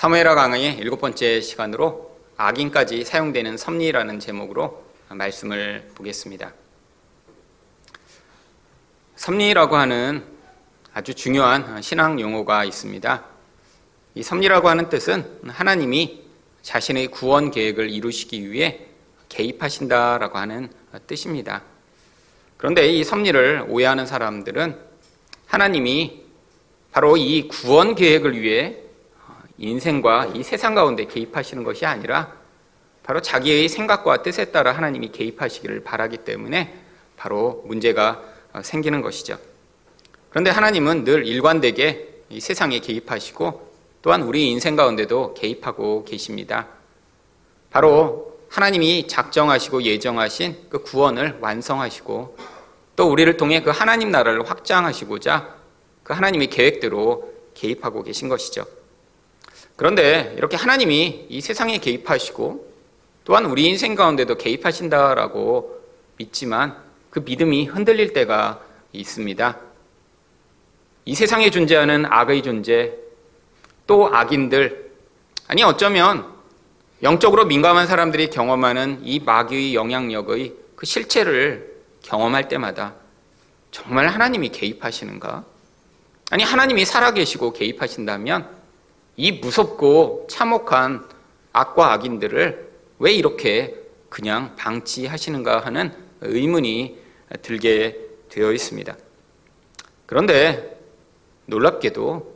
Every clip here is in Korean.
사무엘하 강의 일곱 번째 시간으로 악인까지 사용되는 섭리라는 제목으로 말씀을 보겠습니다. 섭리라고 하는 아주 중요한 신앙 용어가 있습니다. 이 섭리라고 하는 뜻은 하나님이 자신의 구원 계획을 이루시기 위해 개입하신다라고 하는 뜻입니다. 그런데 이 섭리를 오해하는 사람들은 하나님이 바로 이 구원 계획을 위해 인생과 이 세상 가운데 개입하시는 것이 아니라 바로 자기의 생각과 뜻에 따라 하나님이 개입하시기를 바라기 때문에 바로 문제가 생기는 것이죠. 그런데 하나님은 늘 일관되게 이 세상에 개입하시고 또한 우리 인생 가운데도 개입하고 계십니다. 바로 하나님이 작정하시고 예정하신 그 구원을 완성하시고 또 우리를 통해 그 하나님 나라를 확장하시고자 그 하나님의 계획대로 개입하고 계신 것이죠. 그런데 이렇게 하나님이 이 세상에 개입하시고 또한 우리 인생 가운데도 개입하신다라고 믿지만 그 믿음이 흔들릴 때가 있습니다. 이 세상에 존재하는 악의 존재, 또 악인들, 아니 어쩌면 영적으로 민감한 사람들이 경험하는 이 마귀의 영향력의 그 실체를 경험할 때마다 정말 하나님이 개입하시는가? 아니 하나님이 살아계시고 개입하신다면 이 무섭고 참혹한 악과 악인들을 왜 이렇게 그냥 방치하시는가 하는 의문이 들게 되어 있습니다. 그런데 놀랍게도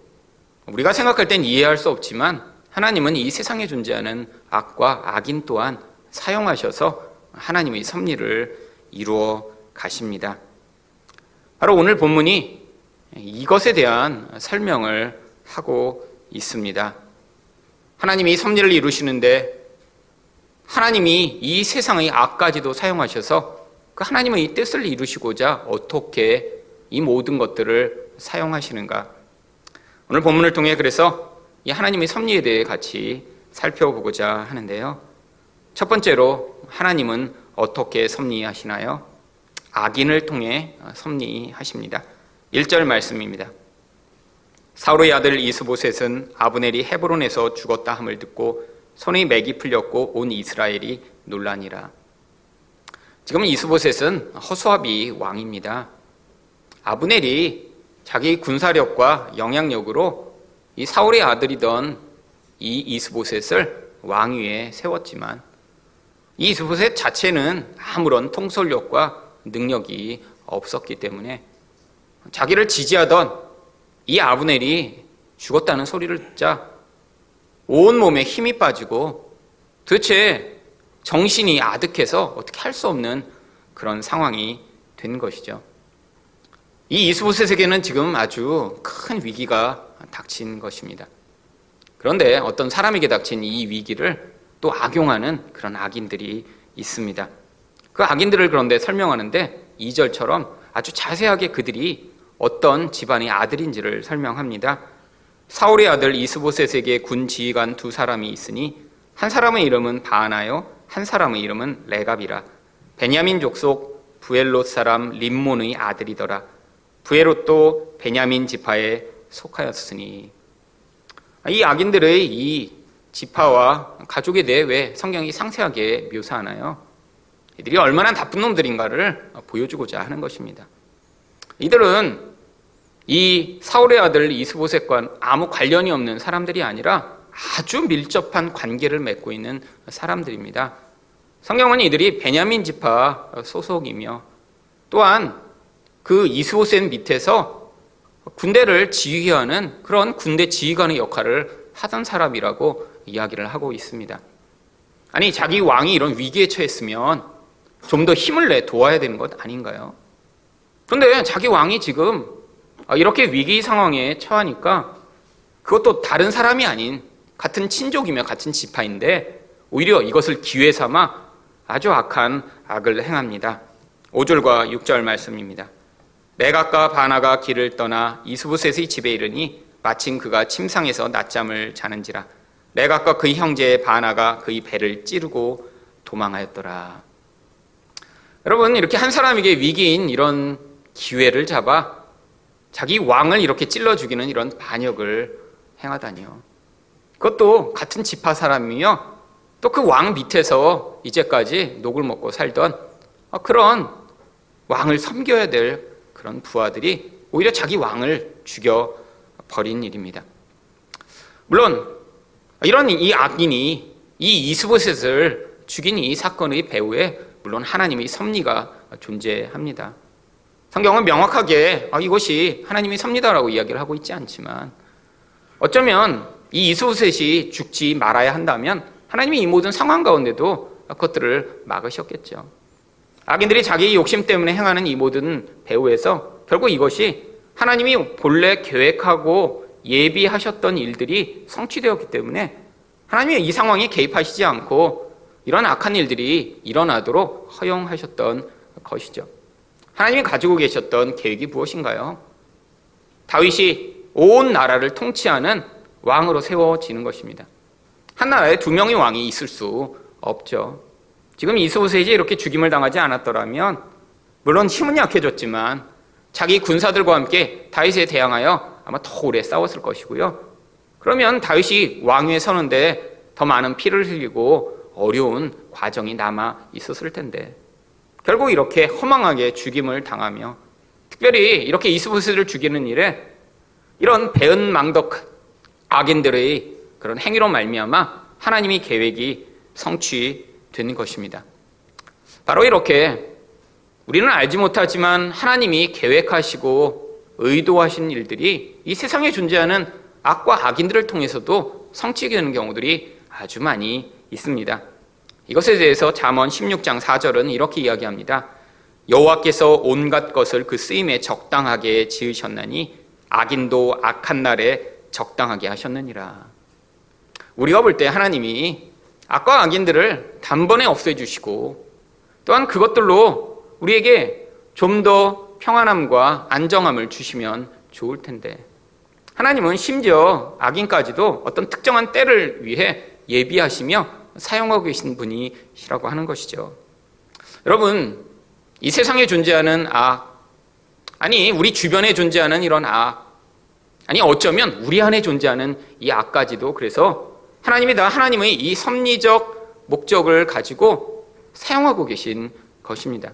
우리가 생각할 땐 이해할 수 없지만 하나님은 이 세상에 존재하는 악과 악인 또한 사용하셔서 하나님의 섭리를 이루어 가십니다. 바로 오늘 본문이 이것에 대한 설명을 하고 있습니다. 하나님이 섭리를 이루시는데 하나님이 이 세상의 악까지도 사용하셔서 그 하나님의 뜻을 이루시고자 어떻게 이 모든 것들을 사용하시는가. 오늘 본문을 통해 그래서 이 하나님의 섭리에 대해 같이 살펴보고자 하는데요. 첫 번째로 하나님은 어떻게 섭리하시나요? 악인을 통해 섭리하십니다. 1절 말씀입니다. 사울의 아들 이스보셋은 아브넬이 헤브론에서 죽었다 함을 듣고 손의 맥이 풀렸고 온 이스라엘이 논란이라. 지금 이스보셋은 허수아비 왕입니다. 아브넬이 자기 군사력과 영향력으로 이 사울의 아들이던 이 이스보셋을 왕위에 세웠지만 이 이스보셋 자체는 아무런 통솔력과 능력이 없었기 때문에 자기를 지지하던 이 아브넬이 죽었다는 소리를 듣자 온 몸에 힘이 빠지고 도대체 정신이 아득해서 어떻게 할 수 없는 그런 상황이 된 것이죠. 이 이스보셋에게는 지금 아주 큰 위기가 닥친 것입니다. 그런데 어떤 사람에게 닥친 이 위기를 또 악용하는 그런 악인들이 있습니다. 그 악인들을 그런데 설명하는데 2절처럼 아주 자세하게 그들이 어떤 집안의 아들인지를 설명합니다. 사울의 아들 이스보셋에게 군 지휘관 두 사람이 있으니 한 사람의 이름은 바나요, 한 사람의 이름은 레갑이라. 베냐민 족속 부엘롯 사람 림몬의 아들이더라. 부엘롯도 베냐민 지파에 속하였으니 이 악인들의 이 지파와 가족에 대해 왜 성경이 상세하게 묘사하나요? 이들이 얼마나 나쁜 놈들인가를 보여주고자 하는 것입니다. 이들은 이 사울의 아들 이스보셋과 아무 관련이 없는 사람들이 아니라 아주 밀접한 관계를 맺고 있는 사람들입니다. 성경은 이들이 베냐민 지파 소속이며 또한 그 이스보셋 밑에서 군대를 지휘하는 그런 군대 지휘관의 역할을 하던 사람이라고 이야기를 하고 있습니다. 아니 자기 왕이 이런 위기에 처했으면 좀 더 힘을 내 도와야 되는 것 아닌가요? 그런데 자기 왕이 지금 이렇게 위기 상황에 처하니까 그것도 다른 사람이 아닌 같은 친족이며 같은 지파인데 오히려 이것을 기회 삼아 아주 악한 악을 행합니다. 5절과 6절 말씀입니다. 메각과 바나가 길을 떠나 이스부셋의 집에 이르니 마침 그가 침상에서 낮잠을 자는지라 메각과 그의 형제 바나가 그의 배를 찌르고 도망하였더라. 여러분 이렇게 한 사람에게 위기인 이런 기회를 잡아 자기 왕을 이렇게 찔러 죽이는 이런 반역을 행하다니요. 그것도 같은 지파 사람이며 또 그 왕 밑에서 이제까지 녹을 먹고 살던 그런 왕을 섬겨야 될 그런 부하들이 오히려 자기 왕을 죽여 버린 일입니다. 물론 이런 이 악인이 이 이스보셋을 죽인 이 사건의 배후에 물론 하나님의 섭리가 존재합니다. 성경은 명확하게 아, 이것이 하나님의 섭리다라고 이야기를 하고 있지 않지만 어쩌면 이 이스보셋이 죽지 말아야 한다면 하나님이 이 모든 상황 가운데도 그것들을 막으셨겠죠. 악인들이 자기 욕심 때문에 행하는 이 모든 배후에서 결국 이것이 하나님이 본래 계획하고 예비하셨던 일들이 성취되었기 때문에 하나님이 이 상황에 개입하시지 않고 이런 악한 일들이 일어나도록 허용하셨던 것이죠. 하나님이 가지고 계셨던 계획이 무엇인가요? 다윗이 온 나라를 통치하는 왕으로 세워지는 것입니다. 한 나라에 두 명의 왕이 있을 수 없죠. 지금 이스보셋이 이렇게 죽임을 당하지 않았더라면 물론 힘은 약해졌지만 자기 군사들과 함께 다윗에 대항하여 아마 더 오래 싸웠을 것이고요. 그러면 다윗이 왕위에 서는데 더 많은 피를 흘리고 어려운 과정이 남아 있었을 텐데 결국 이렇게 허망하게 죽임을 당하며 특별히 이렇게 이스보셋을 죽이는 일에 이런 배은망덕 악인들의 그런 행위로 말미암아 하나님의 계획이 성취되는 것입니다. 바로 이렇게 우리는 알지 못하지만 하나님이 계획하시고 의도하신 일들이 이 세상에 존재하는 악과 악인들을 통해서도 성취되는 경우들이 아주 많이 있습니다. 이것에 대해서 잠언 16장 4절은 이렇게 이야기합니다. 여호와께서 온갖 것을 그 쓰임에 적당하게 지으셨나니 악인도 악한 날에 적당하게 하셨느니라. 우리가 볼 때 하나님이 악과 악인들을 단번에 없애주시고 또한 그것들로 우리에게 좀 더 평안함과 안정함을 주시면 좋을 텐데 하나님은 심지어 악인까지도 어떤 특정한 때를 위해 예비하시며 사용하고 계신 분이시라고 하는 것이죠. 여러분, 이 세상에 존재하는 악, 아니, 우리 주변에 존재하는 이런 악, 아니, 어쩌면 우리 안에 존재하는 이 악까지도 그래서 하나님이 다 하나님의 이 섭리적 목적을 가지고 사용하고 계신 것입니다.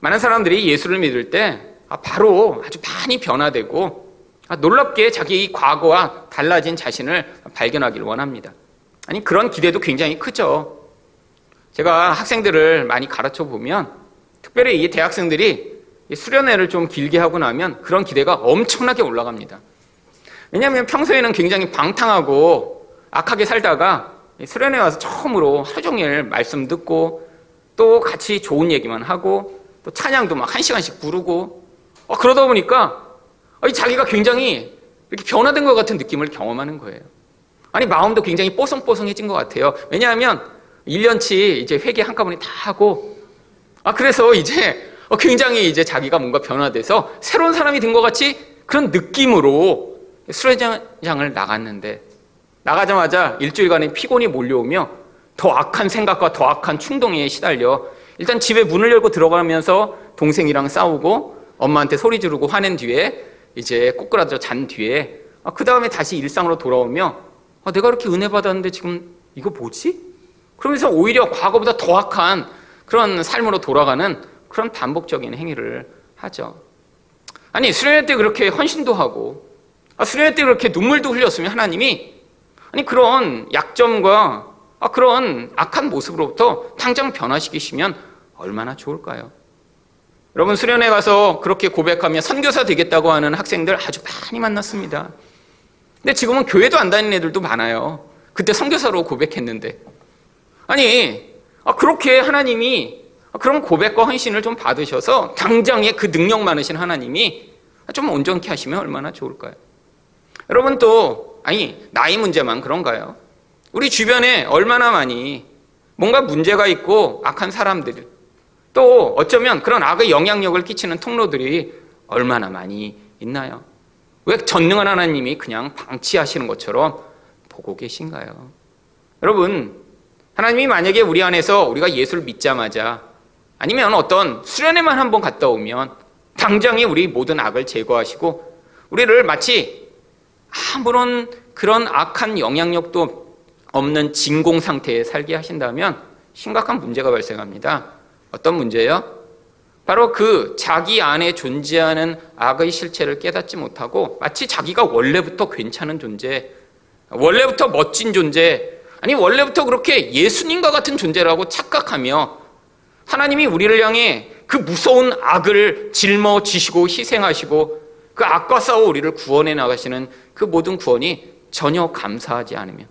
많은 사람들이 예수를 믿을 때 아, 바로 아주 많이 변화되고 아, 놀랍게 자기 과거와 달라진 자신을 발견하기를 원합니다. 아니, 그런 기대도 굉장히 크죠. 제가 학생들을 많이 가르쳐 보면 특별히 이 대학생들이 수련회를 좀 길게 하고 나면 그런 기대가 엄청나게 올라갑니다. 왜냐하면 평소에는 굉장히 방탕하고 악하게 살다가 수련회 와서 처음으로 하루 종일 말씀 듣고 또 같이 좋은 얘기만 하고 또 찬양도 막 한 시간씩 부르고 어, 그러다 보니까 자기가 굉장히 이렇게 변화된 것 같은 느낌을 경험하는 거예요. 아니 마음도 굉장히 뽀송뽀송해진 것 같아요. 왜냐하면 1년치 이제 회계 한꺼번에 다 하고 아 그래서 이제 어, 굉장히 이제 자기가 뭔가 변화돼서 새로운 사람이 된 것 같이 그런 느낌으로 수련장을 나갔는데 나가자마자 일주일간의 피곤이 몰려오며 더 악한 생각과 더 악한 충동에 시달려 일단 집에 문을 열고 들어가면서 동생이랑 싸우고 엄마한테 소리 지르고 화낸 뒤에 이제 꼬꾸라져 잔 뒤에 아, 그 다음에 다시 일상으로 돌아오며 아, 내가 이렇게 은혜 받았는데 지금 이거 뭐지? 그러면서 오히려 과거보다 더 악한 그런 삶으로 돌아가는 그런 반복적인 행위를 하죠. 아니 수련회 때 그렇게 헌신도 하고 아, 수련회 때 그렇게 눈물도 흘렸으면 하나님이 아니 그런 약점과 아, 그런 악한 모습으로부터 당장 변화시키시면 얼마나 좋을까요? 여러분 수련회 가서 그렇게 고백하며 선교사 되겠다고 하는 학생들 아주 많이 만났습니다. 근데 지금은 교회도 안 다니는 애들도 많아요. 그때 선교사로 고백했는데 아니 아, 그렇게 하나님이 그런 고백과 헌신을 좀 받으셔서 당장에 그 능력 많으신 하나님이 좀 온전케 하시면 얼마나 좋을까요? 여러분 또 아니 나이 문제만 그런가요? 우리 주변에 얼마나 많이 뭔가 문제가 있고 악한 사람들 또 어쩌면 그런 악의 영향력을 끼치는 통로들이 얼마나 많이 있나요? 왜 전능한 하나님이 그냥 방치하시는 것처럼 보고 계신가요? 여러분, 하나님이 만약에 우리 안에서 우리가 예수를 믿자마자 아니면 어떤 수련회만 한번 갔다 오면 당장에 우리 모든 악을 제거하시고 우리를 마치 아무런 그런 악한 영향력도 없는 진공 상태에 살게 하신다면 심각한 문제가 발생합니다. 어떤 문제예요? 바로 그 자기 안에 존재하는 악의 실체를 깨닫지 못하고 마치 자기가 원래부터 괜찮은 존재, 원래부터 멋진 존재, 아니 원래부터 그렇게 예수님과 같은 존재라고 착각하며 하나님이 우리를 향해 그 무서운 악을 짊어지시고 희생하시고 그 악과 싸워 우리를 구원해 나가시는 그 모든 구원이 전혀 감사하지 않으며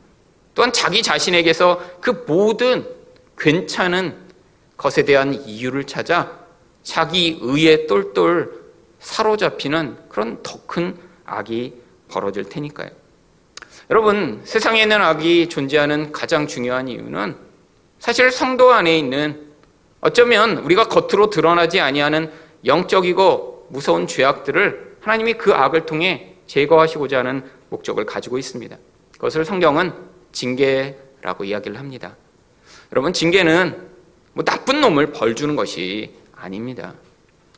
또한 자기 자신에게서 그 모든 괜찮은 것에 대한 이유를 찾아 자기 의에 똘똘 사로잡히는 그런 더 큰 악이 벌어질 테니까요. 여러분, 세상에 있는 악이 존재하는 가장 중요한 이유는 사실 성도 안에 있는 어쩌면 우리가 겉으로 드러나지 아니하는 영적이고 무서운 죄악들을 하나님이 그 악을 통해 제거하시고자 하는 목적을 가지고 있습니다. 그것을 성경은 징계라고 이야기를 합니다. 여러분, 징계는 뭐 나쁜 놈을 벌 주는 것이 아닙니다.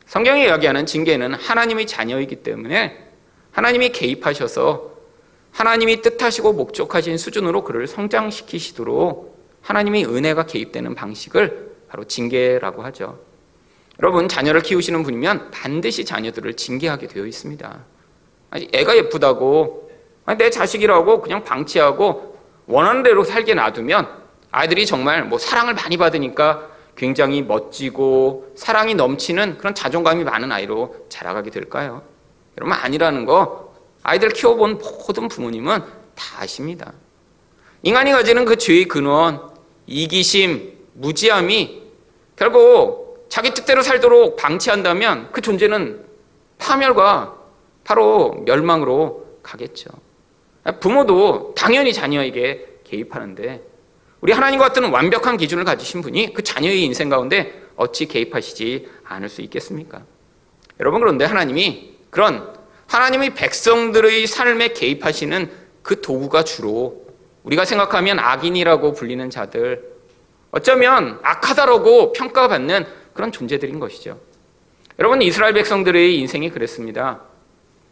성경이 이야기하는 징계는 하나님의 자녀이기 때문에 하나님이 개입하셔서 하나님이 뜻하시고 목적하신 수준으로 그를 성장시키시도록 하나님의 은혜가 개입되는 방식을 바로 징계라고 하죠. 여러분, 자녀를 키우시는 분이면 반드시 자녀들을 징계하게 되어 있습니다. 애가 예쁘다고, 내 자식이라고 그냥 방치하고 원하는 대로 살게 놔두면 아이들이 정말 뭐 사랑을 많이 받으니까 굉장히 멋지고 사랑이 넘치는 그런 자존감이 많은 아이로 자라가게 될까요? 여러분, 아니라는 거 아이들 키워본 모든 부모님은 다 아십니다. 인간이 가지는 그 죄의 근원, 이기심, 무지함이 결국 자기 뜻대로 살도록 방치한다면 그 존재는 파멸과 바로 멸망으로 가겠죠. 부모도 당연히 자녀에게 개입하는데 우리 하나님과 같은 완벽한 기준을 가지신 분이 그 자녀의 인생 가운데 어찌 개입하시지 않을 수 있겠습니까? 여러분 그런데 하나님이 그런 하나님의 백성들의 삶에 개입하시는 그 도구가 주로 우리가 생각하면 악인이라고 불리는 자들 어쩌면 악하다라고 평가받는 그런 존재들인 것이죠. 여러분 이스라엘 백성들의 인생이 그랬습니다.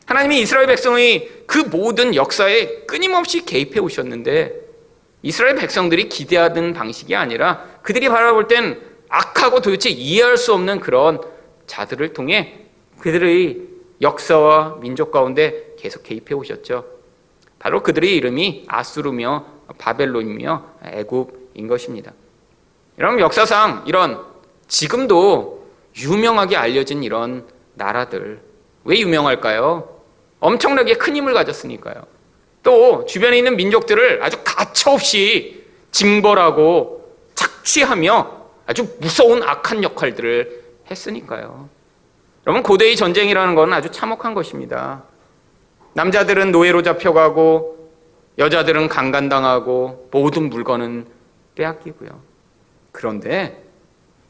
하나님이 이스라엘 백성의 그 모든 역사에 끊임없이 개입해 오셨는데 이스라엘 백성들이 기대하던 방식이 아니라 그들이 바라볼 땐 악하고 도대체 이해할 수 없는 그런 자들을 통해 그들의 역사와 민족 가운데 계속 개입해 오셨죠. 바로 그들의 이름이 아수르며 바벨론이며 애굽인 것입니다. 여러분 역사상 이런 지금도 유명하게 알려진 이런 나라들 왜 유명할까요? 엄청나게 큰 힘을 가졌으니까요. 또 주변에 있는 민족들을 아주 가차없이 징벌하고 착취하며 아주 무서운 악한 역할들을 했으니까요. 여러분 고대의 전쟁이라는 것은 아주 참혹한 것입니다. 남자들은 노예로 잡혀가고 여자들은 강간당하고 모든 물건은 빼앗기고요. 그런데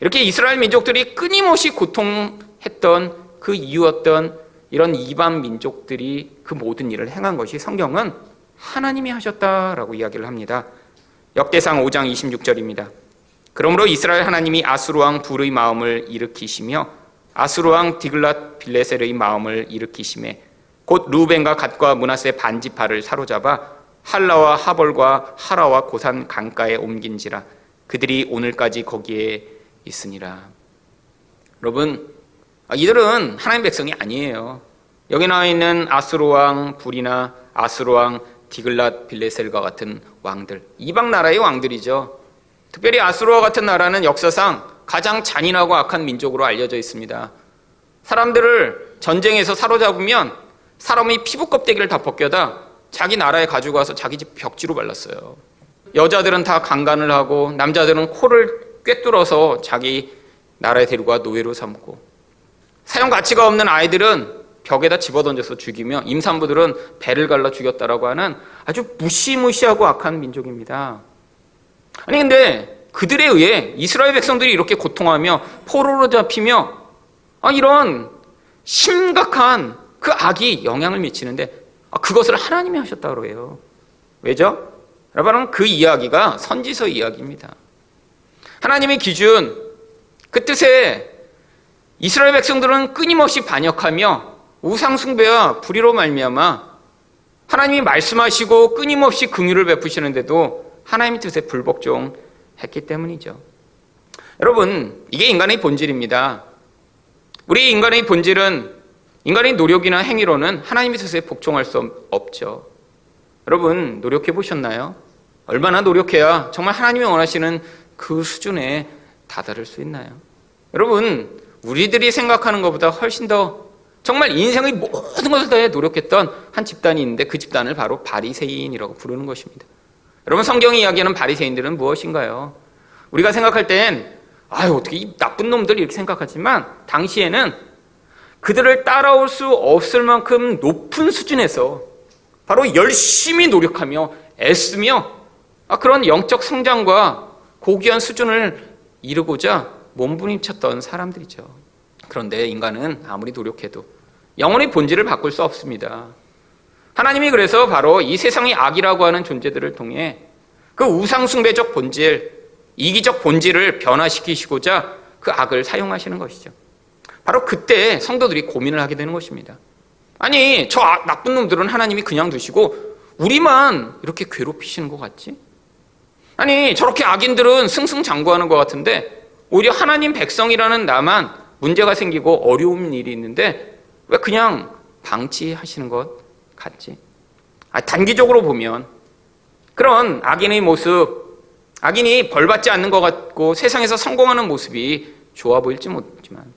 이렇게 이스라엘 민족들이 끊임없이 고통했던 그 이유였던 이런 이반 민족들이 그 모든 일을 행한 것이 성경은 하나님이 하셨다라고 이야기를 합니다. 역대상 5장 26절입니다. 그러므로 이스라엘 하나님이 아수르 왕 불의 마음을 일으키시며 아수르 왕 디글랏 빌레셀의 마음을 일으키심에 곧 루벤과 갓과 문하세 반지파를 사로잡아 할라와 하벌과 하라와 고산 강가에 옮긴지라 그들이 오늘까지 거기에 있으니라. 여러분 아, 이들은 하나님 백성이 아니에요. 여기 나와 있는 아수르 왕 불이나 아수르 왕 디글랏 빌레셀과 같은 왕들, 이방 나라의 왕들이죠. 특별히 아수르와 같은 나라는 역사상 가장 잔인하고 악한 민족으로 알려져 있습니다. 사람들을 전쟁에서 사로잡으면 사람의 피부 껍데기를 다 벗겨다 자기 나라에 가지고 와서 자기 집 벽지로 발랐어요. 여자들은 다 강간을 하고 남자들은 코를 꿰뚫어서 자기 나라에 데리고 와 노예로 삼고 사용 가치가 없는 아이들은 벽에다 집어던져서 죽이며 임산부들은 배를 갈라 죽였다라고 하는 아주 무시무시하고 악한 민족입니다. 아니 근데 그들에 의해 이스라엘 백성들이 이렇게 고통하며 포로로 잡히며 아, 이런 심각한 그 악이 영향을 미치는데 아, 그것을 하나님이 하셨다고 해요. 왜죠? 여러분 그 이야기가 선지서 이야기입니다. 하나님의 기준 그 뜻에 이스라엘 백성들은 끊임없이 반역하며 우상숭배와 불의로 말미암아 하나님이 말씀하시고 끊임없이 긍휼을 베푸시는데도 하나님의 뜻에 불복종했기 때문이죠. 여러분, 이게 인간의 본질입니다. 우리 인간의 본질은 인간의 노력이나 행위로는 하나님의 뜻에 복종할 수 없죠. 여러분, 노력해 보셨나요? 얼마나 노력해야 정말 하나님이 원하시는 그 수준에 다다를 수 있나요? 여러분, 우리들이 생각하는 것보다 훨씬 더 정말 인생의 모든 것을 다해 노력했던 한 집단이 있는데 그 집단을 바로 바리새인이라고 부르는 것입니다. 여러분 성경이 이야기하는 바리새인들은 무엇인가요? 우리가 생각할 땐 아유 어떻게 이 나쁜 놈들 이렇게 생각하지만 당시에는 그들을 따라올 수 없을 만큼 높은 수준에서 바로 열심히 노력하며 애쓰며 아, 그런 영적 성장과 고귀한 수준을 이루고자 몸부림쳤던 사람들이죠. 그런데 인간은 아무리 노력해도 영혼의 본질을 바꿀 수 없습니다. 하나님이 그래서 바로 이 세상의 악이라고 하는 존재들을 통해 그 우상숭배적 본질, 이기적 본질을 변화시키시고자 그 악을 사용하시는 것이죠. 바로 그때 성도들이 고민을 하게 되는 것입니다. 아니, 저 나쁜 놈들은 하나님이 그냥 두시고 우리만 이렇게 괴롭히시는 것 같지? 아니, 저렇게 악인들은 승승장구하는 것 같은데 오히려 하나님 백성이라는 나만 문제가 생기고 어려운 일이 있는데 왜 그냥 방치하시는 것 같지? 아, 단기적으로 보면 그런 악인의 모습, 악인이 벌받지 않는 것 같고 세상에서 성공하는 모습이 좋아 보일지 모르지만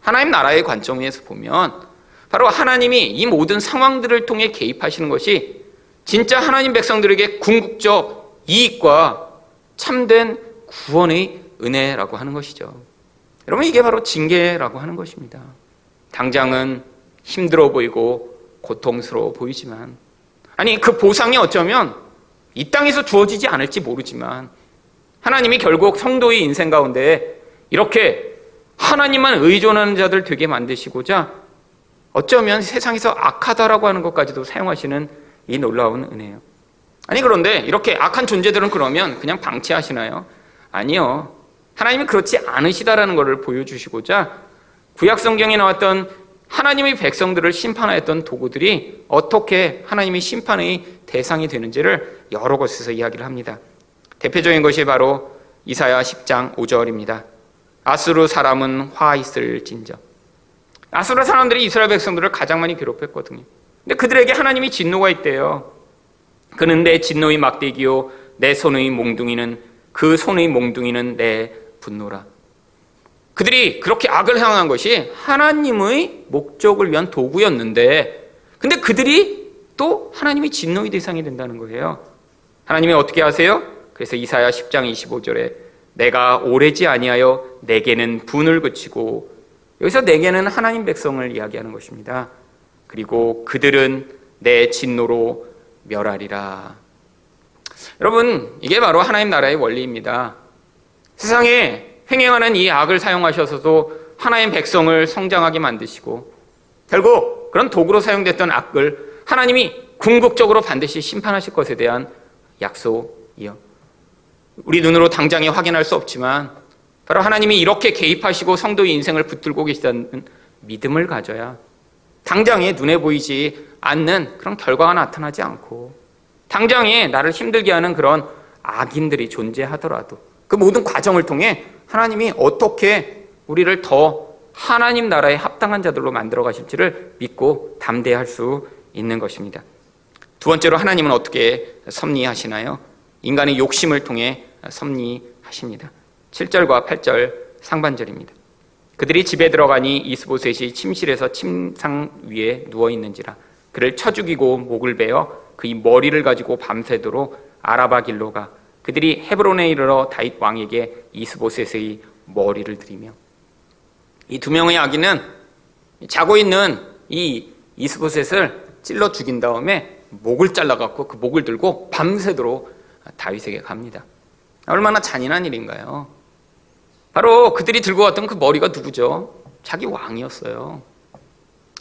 하나님 나라의 관점에서 보면 바로 하나님이 이 모든 상황들을 통해 개입하시는 것이 진짜 하나님 백성들에게 궁극적 이익과 참된 구원의 은혜라고 하는 것이죠. 여러분 이게 바로 징계라고 하는 것입니다. 당장은 힘들어 보이고 고통스러워 보이지만 아니 그 보상이 어쩌면 이 땅에서 주어지지 않을지 모르지만 하나님이 결국 성도의 인생 가운데 이렇게 하나님만 의존하는 자들 되게 만드시고자 어쩌면 세상에서 악하다라고 하는 것까지도 사용하시는 이 놀라운 은혜예요. 아니 그런데 이렇게 악한 존재들은 그러면 그냥 방치하시나요? 아니요. 하나님이 그렇지 않으시다라는 것을 보여주시고자 구약 성경에 나왔던 하나님의 백성들을 심판하였던 도구들이 어떻게 하나님의 심판의 대상이 되는지를 여러 곳에서 이야기를 합니다. 대표적인 것이 바로 이사야 10장 5절입니다. 아수르 사람은 화 있을 진저. 아수르 사람들이 이스라엘 백성들을 가장 많이 괴롭혔거든요. 근데 그들에게 하나님이 진노가 있대요. 그는 내 진노의 막대기요, 내 손의 몽둥이는 그 손의 몽둥이는 내 분노라. 그들이 그렇게 악을 향한 것이 하나님의 목적을 위한 도구였는데, 근데 그들이 또 하나님의 진노의 대상이 된다는 거예요. 하나님이 어떻게 하세요? 그래서 이사야 10장 25절에 내가 오래지 아니하여 내게는 분을 그치고 여기서 내게는 하나님 백성을 이야기하는 것입니다. 그리고 그들은 내 진노로 멸하리라. 여러분, 이게 바로 하나님 나라의 원리입니다. 세상에 횡행하는 이 악을 사용하셔서도 하나님 백성을 성장하게 만드시고 결국 그런 도구로 사용됐던 악을 하나님이 궁극적으로 반드시 심판하실 것에 대한 약속이요. 우리 눈으로 당장에 확인할 수 없지만 바로 하나님이 이렇게 개입하시고 성도의 인생을 붙들고 계시다는 믿음을 가져야 당장에 눈에 보이지 않는 그런 결과가 나타나지 않고 당장에 나를 힘들게 하는 그런 악인들이 존재하더라도 그 모든 과정을 통해 하나님이 어떻게 우리를 더 하나님 나라에 합당한 자들로 만들어 가실지를 믿고 담대할 수 있는 것입니다. 두 번째로 하나님은 어떻게 섭리하시나요? 인간의 욕심을 통해 섭리하십니다. 7절과 8절 상반절입니다. 그들이 집에 들어가니 이스보셋이 침실에서 침상 위에 누워 있는지라 그를 쳐 죽이고 목을 베어 그의 머리를 가지고 밤새도록 아라바 길로 가 그들이 헤브론에 이르러 다윗 왕에게 이스보셋의 머리를 들이며 이 두 명의 아기는 자고 있는 이 이스보셋을 찔러 죽인 다음에 목을 잘라갖고 그 목을 들고 밤새도록 다윗에게 갑니다. 얼마나 잔인한 일인가요? 바로 그들이 들고 왔던 그 머리가 누구죠? 자기 왕이었어요.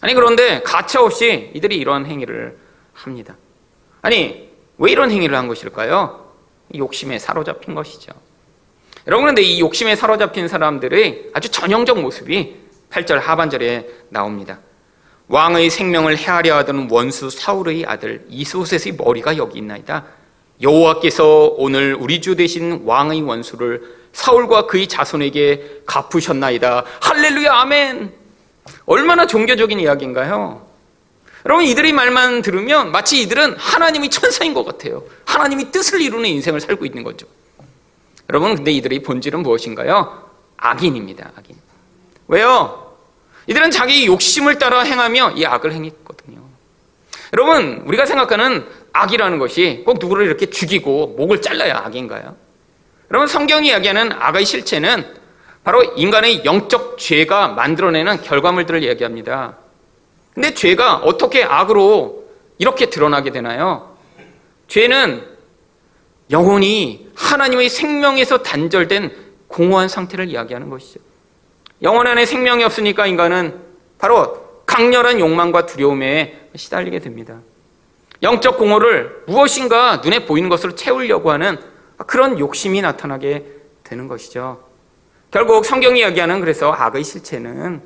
아니 그런데 가차없이 이들이 이런 행위를 합니다. 아니 왜 이런 행위를 한 것일까요? 욕심에 사로잡힌 것이죠. 여러분 그런데 이 욕심에 사로잡힌 사람들의 아주 전형적 모습이 8절 하반절에 나옵니다. 왕의 생명을 해하려 하던 원수 사울의 아들 이소셋의 머리가 여기 있나이다. 여호와께서 오늘 우리 주 대신 왕의 원수를 사울과 그의 자손에게 갚으셨나이다. 할렐루야 아멘. 얼마나 종교적인 이야기인가요? 여러분 이들의 말만 들으면 마치 이들은 하나님의 천사인 것 같아요. 하나님이 뜻을 이루는 인생을 살고 있는 거죠. 여러분 근데 이들의 본질은 무엇인가요? 악인입니다. 악인. 왜요? 이들은 자기 욕심을 따라 행하며 이 악을 행했거든요. 여러분 우리가 생각하는 악이라는 것이 꼭 누구를 이렇게 죽이고 목을 잘라야 악인가요? 여러분 성경이 이야기하는 악의 실체는 바로 인간의 영적 죄가 만들어내는 결과물들을 얘기합니다. 근데 죄가 어떻게 악으로 이렇게 드러나게 되나요? 죄는 영혼이 하나님의 생명에서 단절된 공허한 상태를 이야기하는 것이죠. 영혼 안에 생명이 없으니까 인간은 바로 강렬한 욕망과 두려움에 시달리게 됩니다. 영적 공허를 무엇인가 눈에 보이는 것으로 채우려고 하는 그런 욕심이 나타나게 되는 것이죠. 결국 성경이 이야기하는 그래서 악의 실체는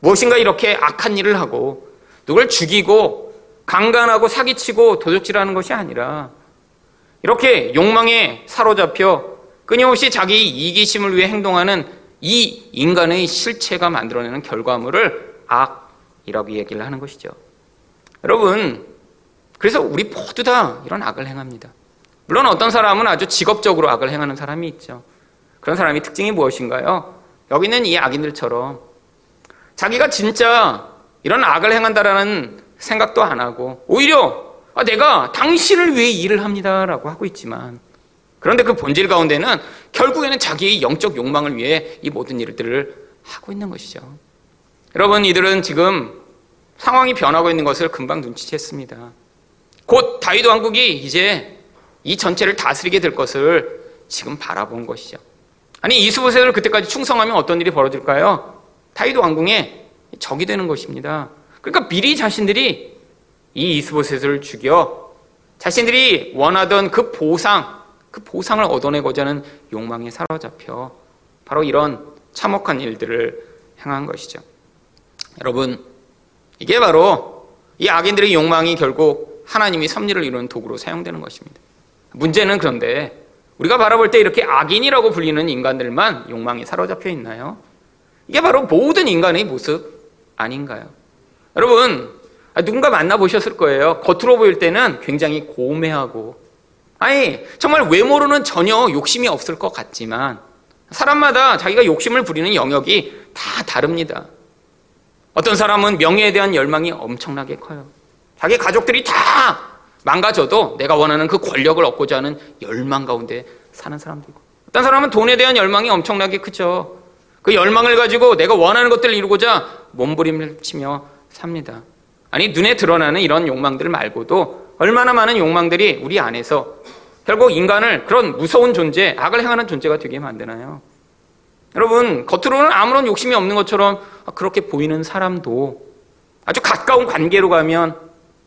무엇인가 이렇게 악한 일을 하고 누굴 죽이고 강간하고 사기치고 도둑질하는 것이 아니라 이렇게 욕망에 사로잡혀 끊임없이 자기 이기심을 위해 행동하는 이 인간의 실체가 만들어내는 결과물을 악이라고 얘기를 하는 것이죠. 여러분, 그래서 우리 모두 다 이런 악을 행합니다. 물론 어떤 사람은 아주 직업적으로 악을 행하는 사람이 있죠. 그런 사람의 특징이 무엇인가요? 여기 있는 이 악인들처럼 자기가 진짜 이런 악을 행한다라는 생각도 안 하고 오히려 아, 내가 당신을 위해 일을 합니다라고 하고 있지만 그런데 그 본질 가운데는 결국에는 자기의 영적 욕망을 위해 이 모든 일들을 하고 있는 것이죠. 여러분 이들은 지금 상황이 변하고 있는 것을 금방 눈치챘습니다. 곧 다윗 왕국이 이제 이 전체를 다스리게 될 것을 지금 바라본 것이죠. 아니 이스보셋을 그때까지 충성하면 어떤 일이 벌어질까요? 다윗 왕궁에 적이 되는 것입니다. 그러니까 미리 자신들이 이 이스보셋을 죽여 자신들이 원하던 그 보상, 그 보상을 얻어내고자 하는 욕망에 사로잡혀 바로 이런 참혹한 일들을 행한 것이죠. 여러분, 이게 바로 이 악인들의 욕망이 결국 하나님이 섭리를 이루는 도구로 사용되는 것입니다. 문제는 그런데 우리가 바라볼 때 이렇게 악인이라고 불리는 인간들만 욕망에 사로잡혀 있나요? 이게 바로 모든 인간의 모습 아닌가요? 여러분, 누군가 만나보셨을 거예요. 겉으로 보일 때는 굉장히 고매하고, 아니, 정말 외모로는 전혀 욕심이 없을 것 같지만, 사람마다 자기가 욕심을 부리는 영역이 다 다릅니다. 어떤 사람은 명예에 대한 열망이 엄청나게 커요. 자기 가족들이 다 망가져도 내가 원하는 그 권력을 얻고자 하는 열망 가운데 사는 사람도 있고 어떤 사람은 돈에 대한 열망이 엄청나게 크죠. 그 열망을 가지고 내가 원하는 것들을 이루고자 몸부림을 치며 삽니다. 아니 눈에 드러나는 이런 욕망들 말고도 얼마나 많은 욕망들이 우리 안에서 결국 인간을 그런 무서운 존재, 악을 행하는 존재가 되게 만드나요? 여러분 겉으로는 아무런 욕심이 없는 것처럼 그렇게 보이는 사람도 아주 가까운 관계로 가면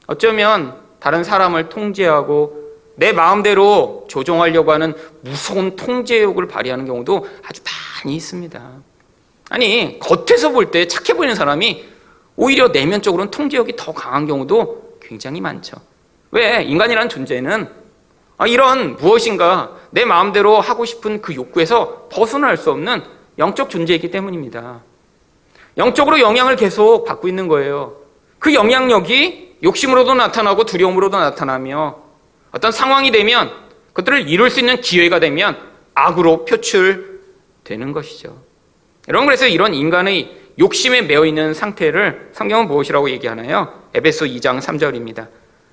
어쩌면 다른 사람을 통제하고 내 마음대로 조종하려고 하는 무서운 통제욕을 발휘하는 경우도 아주 많이 있습니다. 아니, 겉에서 볼 때 착해 보이는 사람이 오히려 내면적으로는 통제욕이 더 강한 경우도 굉장히 많죠. 왜? 인간이라는 존재는 아, 이런 무엇인가 내 마음대로 하고 싶은 그 욕구에서 벗어날 수 없는 영적 존재이기 때문입니다. 영적으로 영향을 계속 받고 있는 거예요. 그 영향력이 욕심으로도 나타나고 두려움으로도 나타나며 어떤 상황이 되면 그들을 이룰 수 있는 기회가 되면 악으로 표출되는 것이죠. 여러분 그래서 이런 인간의 욕심에 매어 있는 상태를 성경은 무엇이라고 얘기하나요? 에베소 2장 3절입니다.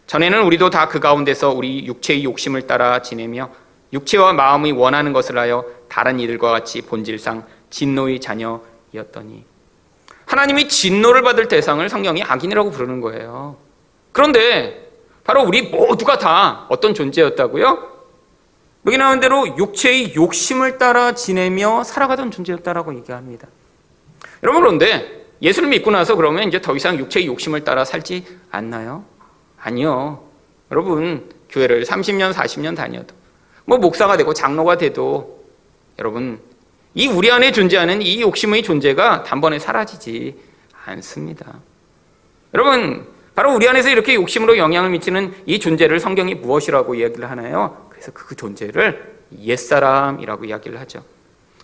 전에는 우리도 다 그 가운데서 우리 육체의 욕심을 따라 지내며 육체와 마음이 원하는 것을 하여 다른 이들과 같이 본질상 진노의 자녀였더니 하나님이 진노를 받을 대상을 성경이 악인이라고 부르는 거예요. 그런데 바로 우리 모두가 다 어떤 존재였다고요? 여기 나온 대로 육체의 욕심을 따라 지내며 살아가던 존재였다라고 얘기합니다. 여러분 그런데 예수를 믿고 나서 그러면 이제 더 이상 육체의 욕심을 따라 살지 않나요? 아니요. 여러분 교회를 30년, 40년 다녀도 뭐 목사가 되고 장로가 돼도 여러분 이 우리 안에 존재하는 이 욕심의 존재가 단번에 사라지지 않습니다. 여러분, 바로 우리 안에서 이렇게 욕심으로 영향을 미치는 이 존재를 성경이 무엇이라고 이야기를 하나요? 그래서 그 존재를 옛사람이라고 이야기를 하죠.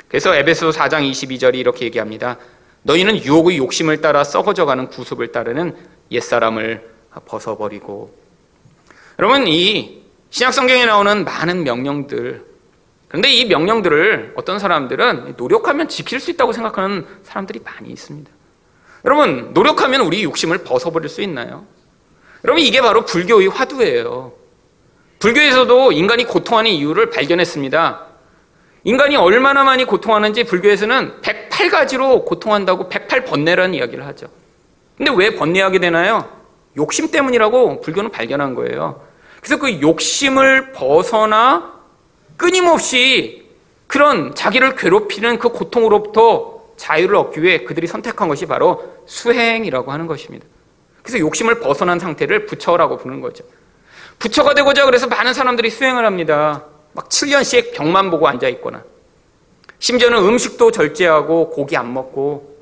그래서 에베소 4장 22절이 이렇게 얘기합니다. 너희는 유혹의 욕심을 따라 썩어져가는 구습을 따르는 옛사람을 벗어버리고 여러분 이 신약 성경에 나오는 많은 명령들 그런데 이 명령들을 어떤 사람들은 노력하면 지킬 수 있다고 생각하는 사람들이 많이 있습니다. 여러분, 노력하면 우리 욕심을 벗어버릴 수 있나요? 여러분, 이게 바로 불교의 화두예요. 불교에서도 인간이 고통하는 이유를 발견했습니다. 인간이 얼마나 많이 고통하는지 불교에서는 108가지로 고통한다고 108번뇌라는 이야기를 하죠. 근데 왜 번뇌하게 되나요? 욕심 때문이라고 불교는 발견한 거예요. 그래서 그 욕심을 벗어나 끊임없이 그런 자기를 괴롭히는 그 고통으로부터 자유를 얻기 위해 그들이 선택한 것이 바로 수행이라고 하는 것입니다. 그래서 욕심을 벗어난 상태를 부처라고 부르는 거죠. 부처가 되고자 그래서 많은 사람들이 수행을 합니다. 막 7년씩 병만 보고 앉아 있거나 심지어는 음식도 절제하고 고기 안 먹고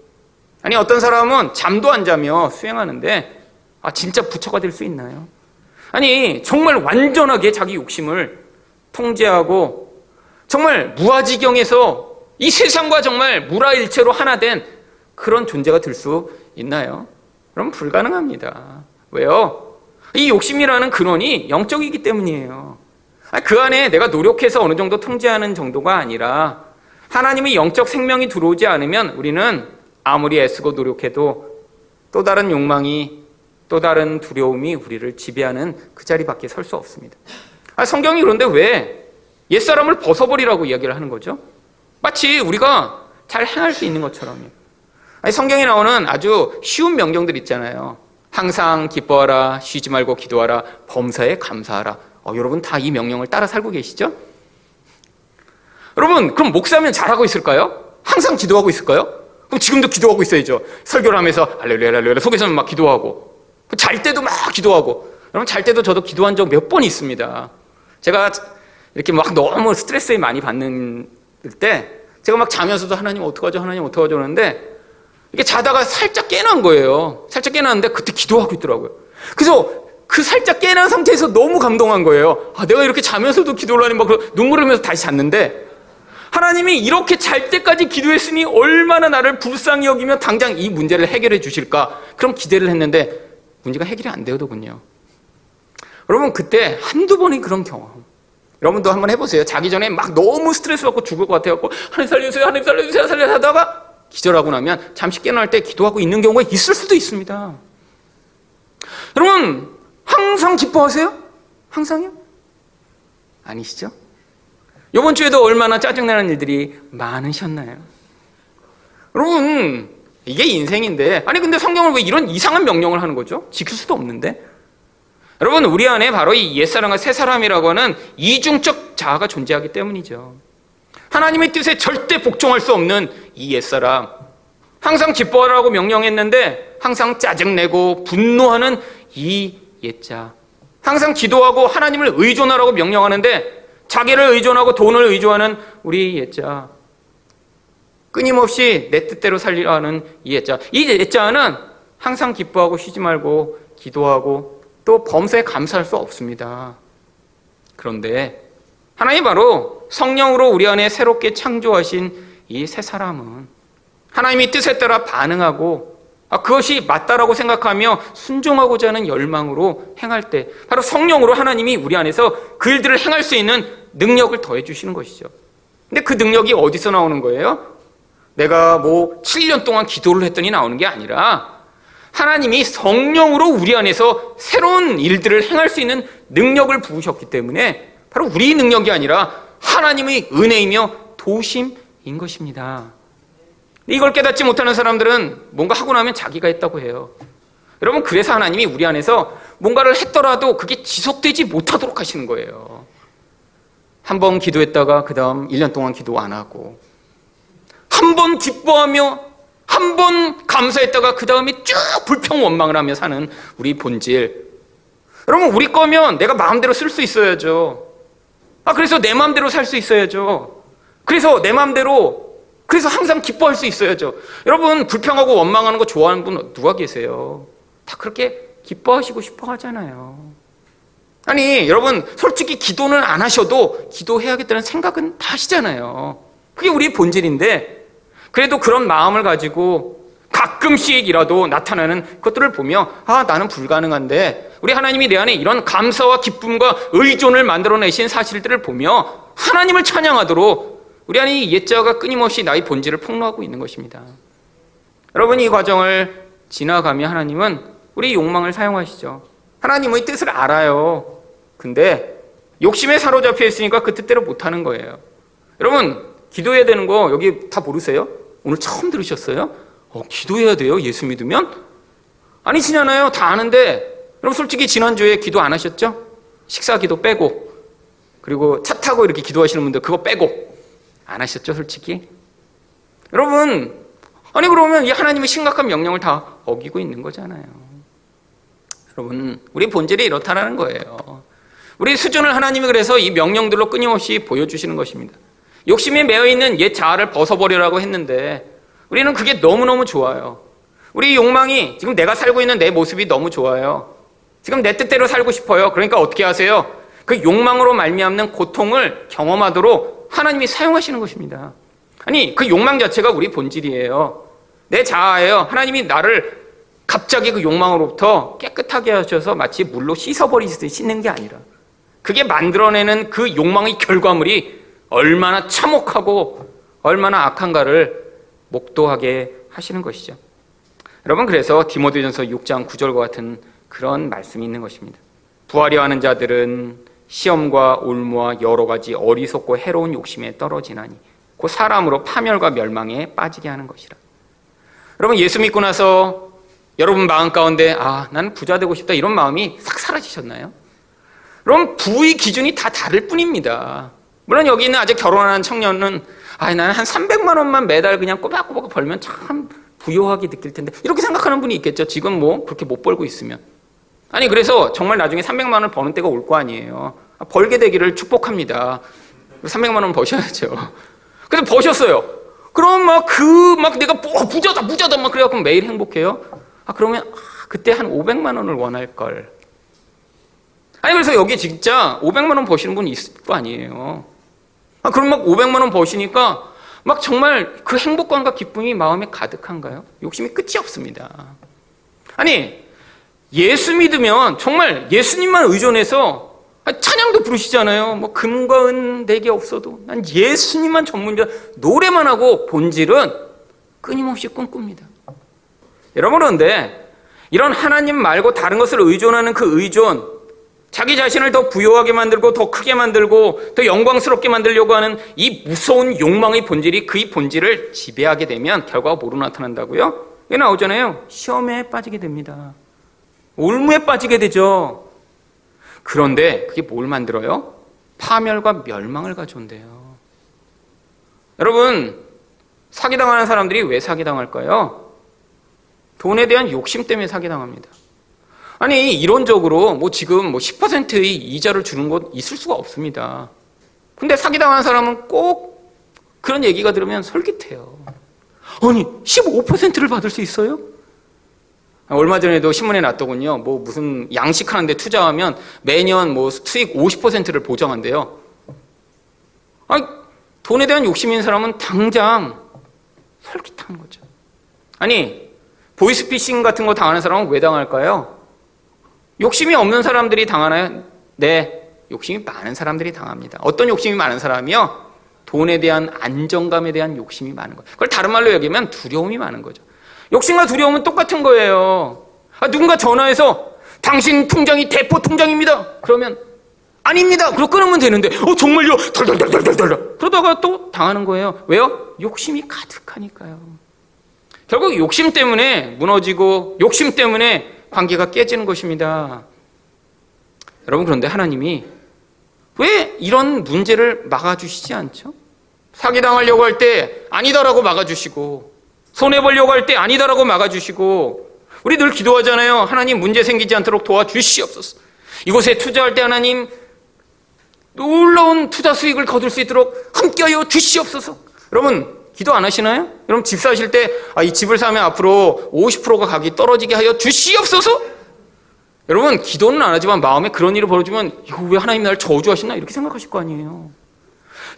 아니 어떤 사람은 잠도 안 자며 수행하는데 아 진짜 부처가 될 수 있나요? 아니 정말 완전하게 자기 욕심을 통제하고 정말 무아지경에서 이 세상과 정말 무라일체로 하나 된 그런 존재가 될 수 있나요? 그럼 불가능합니다. 왜요? 이 욕심이라는 근원이 영적이기 때문이에요. 그 안에 내가 노력해서 어느 정도 통제하는 정도가 아니라 하나님의 영적 생명이 들어오지 않으면 우리는 아무리 애쓰고 노력해도 또 다른 욕망이 또 다른 두려움이 우리를 지배하는 그 자리밖에 설 수 없습니다. 아, 성경이 그런데 왜 옛사람을 벗어버리라고 이야기를 하는 거죠? 마치 우리가 잘 행할 수 있는 것처럼요. 성경에 나오는 아주 쉬운 명령들 있잖아요. 항상 기뻐하라, 쉬지 말고 기도하라, 범사에 감사하라. 어, 여러분 다 이 명령을 따라 살고 계시죠? 여러분, 그럼 목사면 잘하고 있을까요? 항상 기도하고 있을까요? 그럼 지금도 기도하고 있어야죠. 설교를 하면서 알렐루야, 알렐루야, 속에서는 막 기도하고. 잘 때도 막 기도하고. 여러분, 잘 때도 저도 기도한 적 몇 번 있습니다. 제가 이렇게 막 너무 스트레스에 많이 받는 때 제가 막 자면서도 하나님 어떡하죠, 하나님 어떡하죠 하는데 이게 자다가 살짝 깨난 거예요. 살짝 깨났는데 그때 기도하고 있더라고요. 그래서 그 살짝 깨난 상태에서 너무 감동한 거예요. 아, 내가 이렇게 자면서도 기도를 하니 막 눈물 흘리면서 다시 잤는데 하나님이 이렇게 잘 때까지 기도했으니 얼마나 나를 불쌍히 여기며 당장 이 문제를 해결해 주실까? 그럼 기대를 했는데 문제가 해결이 안 되더군요. 여러분 그때 한두 번의 그런 경험. 여러분도 한번 해보세요. 자기 전에 막 너무 스트레스 받고 죽을 것 같아갖고 하나님 살려주세요, 하나님 살려주세요, 살려 하다가 기절하고 나면 잠시 깨어날 때 기도하고 있는 경우가 있을 수도 있습니다. 여러분 항상 기뻐하세요? 항상요? 아니시죠? 이번 주에도 얼마나 짜증나는 일들이 많으셨나요? 여러분 이게 인생인데 아니 근데 성경을 왜 이런 이상한 명령을 하는 거죠? 지킬 수도 없는데 여러분 우리 안에 바로 이 옛사람과 새사람이라고 하는 이중적 자아가 존재하기 때문이죠. 하나님의 뜻에 절대 복종할 수 없는 이 옛사람. 항상 기뻐하라고 명령했는데 항상 짜증내고 분노하는 이 옛자. 항상 기도하고 하나님을 의존하라고 명령하는데 자기를 의존하고 돈을 의존하는 우리 옛자. 끊임없이 내 뜻대로 살리려 하는 이 옛자. 이 옛자는 항상 기뻐하고 쉬지 말고 기도하고 또 범사에 감사할 수 없습니다. 그런데 하나님 바로 성령으로 우리 안에 새롭게 창조하신 이새 사람은 하나님의 뜻에 따라 반응하고 아, 그것이 맞다라고 생각하며 순종하고자 하는 열망으로 행할 때 바로 성령으로 하나님이 우리 안에서 그 일들을 행할 수 있는 능력을 더해 주시는 것이죠. 근데 그 능력이 어디서 나오는 거예요? 내가 뭐 7년 동안 기도를 했더니 나오는 게 아니라 하나님이 성령으로 우리 안에서 새로운 일들을 행할 수 있는 능력을 부으셨기 때문에 바로 우리 능력이 아니라 하나님의 은혜이며 도심인 것입니다. 이걸 깨닫지 못하는 사람들은 뭔가 하고 나면 자기가 했다고 해요. 여러분, 그래서 하나님이 우리 안에서 뭔가를 했더라도 그게 지속되지 못하도록 하시는 거예요. 한 번 기도했다가 그 다음 1년 동안 기도 안 하고, 한 번 기뻐하며 한 번 감사했다가 그 다음에 쭉 불평 원망을 하며 사는 우리 본질. 여러분, 우리 거면 내가 마음대로 쓸 수 있어야죠. 아, 그래서 내 마음대로 살 수 있어야죠. 그래서 내 마음대로, 그래서 항상 기뻐할 수 있어야죠. 여러분, 불평하고 원망하는 거 좋아하는 분 누가 계세요? 다 그렇게 기뻐하시고 싶어 하잖아요. 아니, 여러분, 솔직히 기도는 안 하셔도 기도해야겠다는 생각은 다 하시잖아요. 그게 우리의 본질인데, 그래도 그런 마음을 가지고 가끔씩이라도 나타나는 것들을 보며, 아, 나는 불가능한데, 우리 하나님이 내 안에 이런 감사와 기쁨과 의존을 만들어내신 사실들을 보며, 하나님을 찬양하도록 우리 안에 이 옛자가 끊임없이 나의 본질을 폭로하고 있는 것입니다. 여러분, 이 과정을 지나가며 하나님은 우리 욕망을 사용하시죠. 하나님의 뜻을 알아요. 근데 욕심에 사로잡혀 있으니까 그 뜻대로 못하는 거예요. 여러분, 기도해야 되는 거 여기 다 모르세요? 오늘 처음 들으셨어요? 어, 기도해야 돼요? 예수 믿으면? 아니시잖아요. 다 아는데. 여러분, 솔직히 지난주에 기도 안 하셨죠? 식사 기도 빼고. 그리고 차 타고 이렇게 기도하시는 분들 그거 빼고. 안 하셨죠, 솔직히? 여러분, 아니, 그러면 이 하나님의 심각한 명령을 다 어기고 있는 거잖아요. 여러분, 우리 본질이 이렇다라는 거예요. 우리 수준을 하나님이 그래서 이 명령들로 끊임없이 보여주시는 것입니다. 욕심에 매여 있는 옛 자아를 벗어버리라고 했는데 우리는 그게 너무너무 좋아요. 우리 욕망이 지금 내가 살고 있는 내 모습이 너무 좋아요. 지금 내 뜻대로 살고 싶어요. 그러니까 어떻게 하세요? 그 욕망으로 말미암는 고통을 경험하도록 하나님이 사용하시는 것입니다. 아니, 그 욕망 자체가 우리 본질이에요. 내 자아예요. 하나님이 나를 갑자기 그 욕망으로부터 깨끗하게 하셔서 마치 물로 씻어버리듯이 씻는 게 아니라 그게 만들어내는 그 욕망의 결과물이 얼마나 참혹하고 얼마나 악한가를 목도하게 하시는 것이죠. 여러분 그래서 디모데전서 6장 9절과 같은 그런 말씀이 있는 것입니다. 부하려 하는 자들은 시험과 올무와 여러 가지 어리석고 해로운 욕심에 떨어지나니 그 사람으로 파멸과 멸망에 빠지게 하는 것이라. 여러분 예수 믿고 나서 여러분 마음 가운데 아 나는 부자 되고 싶다 이런 마음이 싹 사라지셨나요? 그럼 부의 기준이 다 다를 뿐입니다. 물론 여기 있는 아직 결혼한 청년은 아 나는 한 300만 원만 매달 그냥 꼬박꼬박 벌면 참 부유하게 느낄 텐데 이렇게 생각하는 분이 있겠죠. 지금 뭐 그렇게 못 벌고 있으면 아니 그래서 정말 나중에 300만 원을 버는 때가 올 거 아니에요. 벌게 되기를 축복합니다. 300만 원 버셔야죠. 근데 버셨어요. 그럼 막그 막 내가 뭐 부자다 부자다 막 그래갖고 매일 행복해요. 아 그러면 아, 그때 한 500만 원을 원할 걸. 아니 그래서 여기 진짜 500만 원 버시는 분이 있을 거 아니에요. 아 그럼 막 500만 원 버시니까 막 정말 그 행복감과 기쁨이 마음에 가득한가요? 욕심이 끝이 없습니다. 아니 예수 믿으면 정말 예수님만 의존해서 찬양도 부르시잖아요. 뭐 금과 은 내게 없어도 난 예수님만 전문자 노래만 하고 본질은 끊임없이 꿈꿉니다. 여러분 그런데 이런 하나님 말고 다른 것을 의존하는 그 의존 자기 자신을 더 부여하게 만들고 더 크게 만들고 더 영광스럽게 만들려고 하는 이 무서운 욕망의 본질이 그의 본질을 지배하게 되면 결과가 뭐로 나타난다고요? 이게 나오잖아요. 시험에 빠지게 됩니다. 올무에 빠지게 되죠. 그런데 그게 뭘 만들어요? 파멸과 멸망을 가져온대요. 여러분, 사기당하는 사람들이 왜 사기당할까요? 돈에 대한 욕심 때문에 사기당합니다. 아니, 이론적으로 뭐 지금 뭐 10%의 이자를 주는 곳 있을 수가 없습니다. 근데 사기당한 사람은 꼭 그런 얘기가 들으면 솔깃해요. 아니, 15%를 받을 수 있어요? 얼마 전에도 신문에 났더군요. 뭐 무슨 양식하는데 투자하면 매년 뭐 수익 50%를 보장한대요. 아니, 돈에 대한 욕심인 사람은 당장 솔깃한 거죠. 아니, 보이스피싱 같은 거 당하는 사람은 왜 당할까요? 욕심이 없는 사람들이 당하나요? 네, 욕심이 많은 사람들이 당합니다. 어떤 욕심이 많은 사람이요? 돈에 대한 안정감에 대한 욕심이 많은 거예요. 그걸 다른 말로 얘기하면 두려움이 많은 거죠. 욕심과 두려움은 똑같은 거예요. 아, 누군가 전화해서 당신 통장이 대포 통장입니다. 그러면 아닙니다. 그러 끊으면 되는데 어 정말요? 덜덜덜덜덜덜 그러다가 또 당하는 거예요. 왜요? 욕심이 가득하니까요. 결국 욕심 때문에 무너지고 욕심 때문에 관계가 깨지는 것입니다. 여러분 그런데 하나님이 왜 이런 문제를 막아주시지 않죠? 사기당하려고 할 때 아니다라고 막아주시고 손해보려고 할 때 아니다라고 막아주시고 우리 늘 기도하잖아요. 하나님 문제 생기지 않도록 도와주시옵소서. 이곳에 투자할 때 하나님 놀라운 투자 수익을 거둘 수 있도록 함께하여 주시옵소서. 여러분 기도 안 하시나요? 여러분 집 사실 때, 아, 이 집을 사면 앞으로 50%가 가격이 떨어지게 하여 주시옵소서? 여러분, 기도는 안 하지만 마음에 그런 일이 벌어지면, 이거 왜 하나님 나를 저주하시나? 이렇게 생각하실 거 아니에요.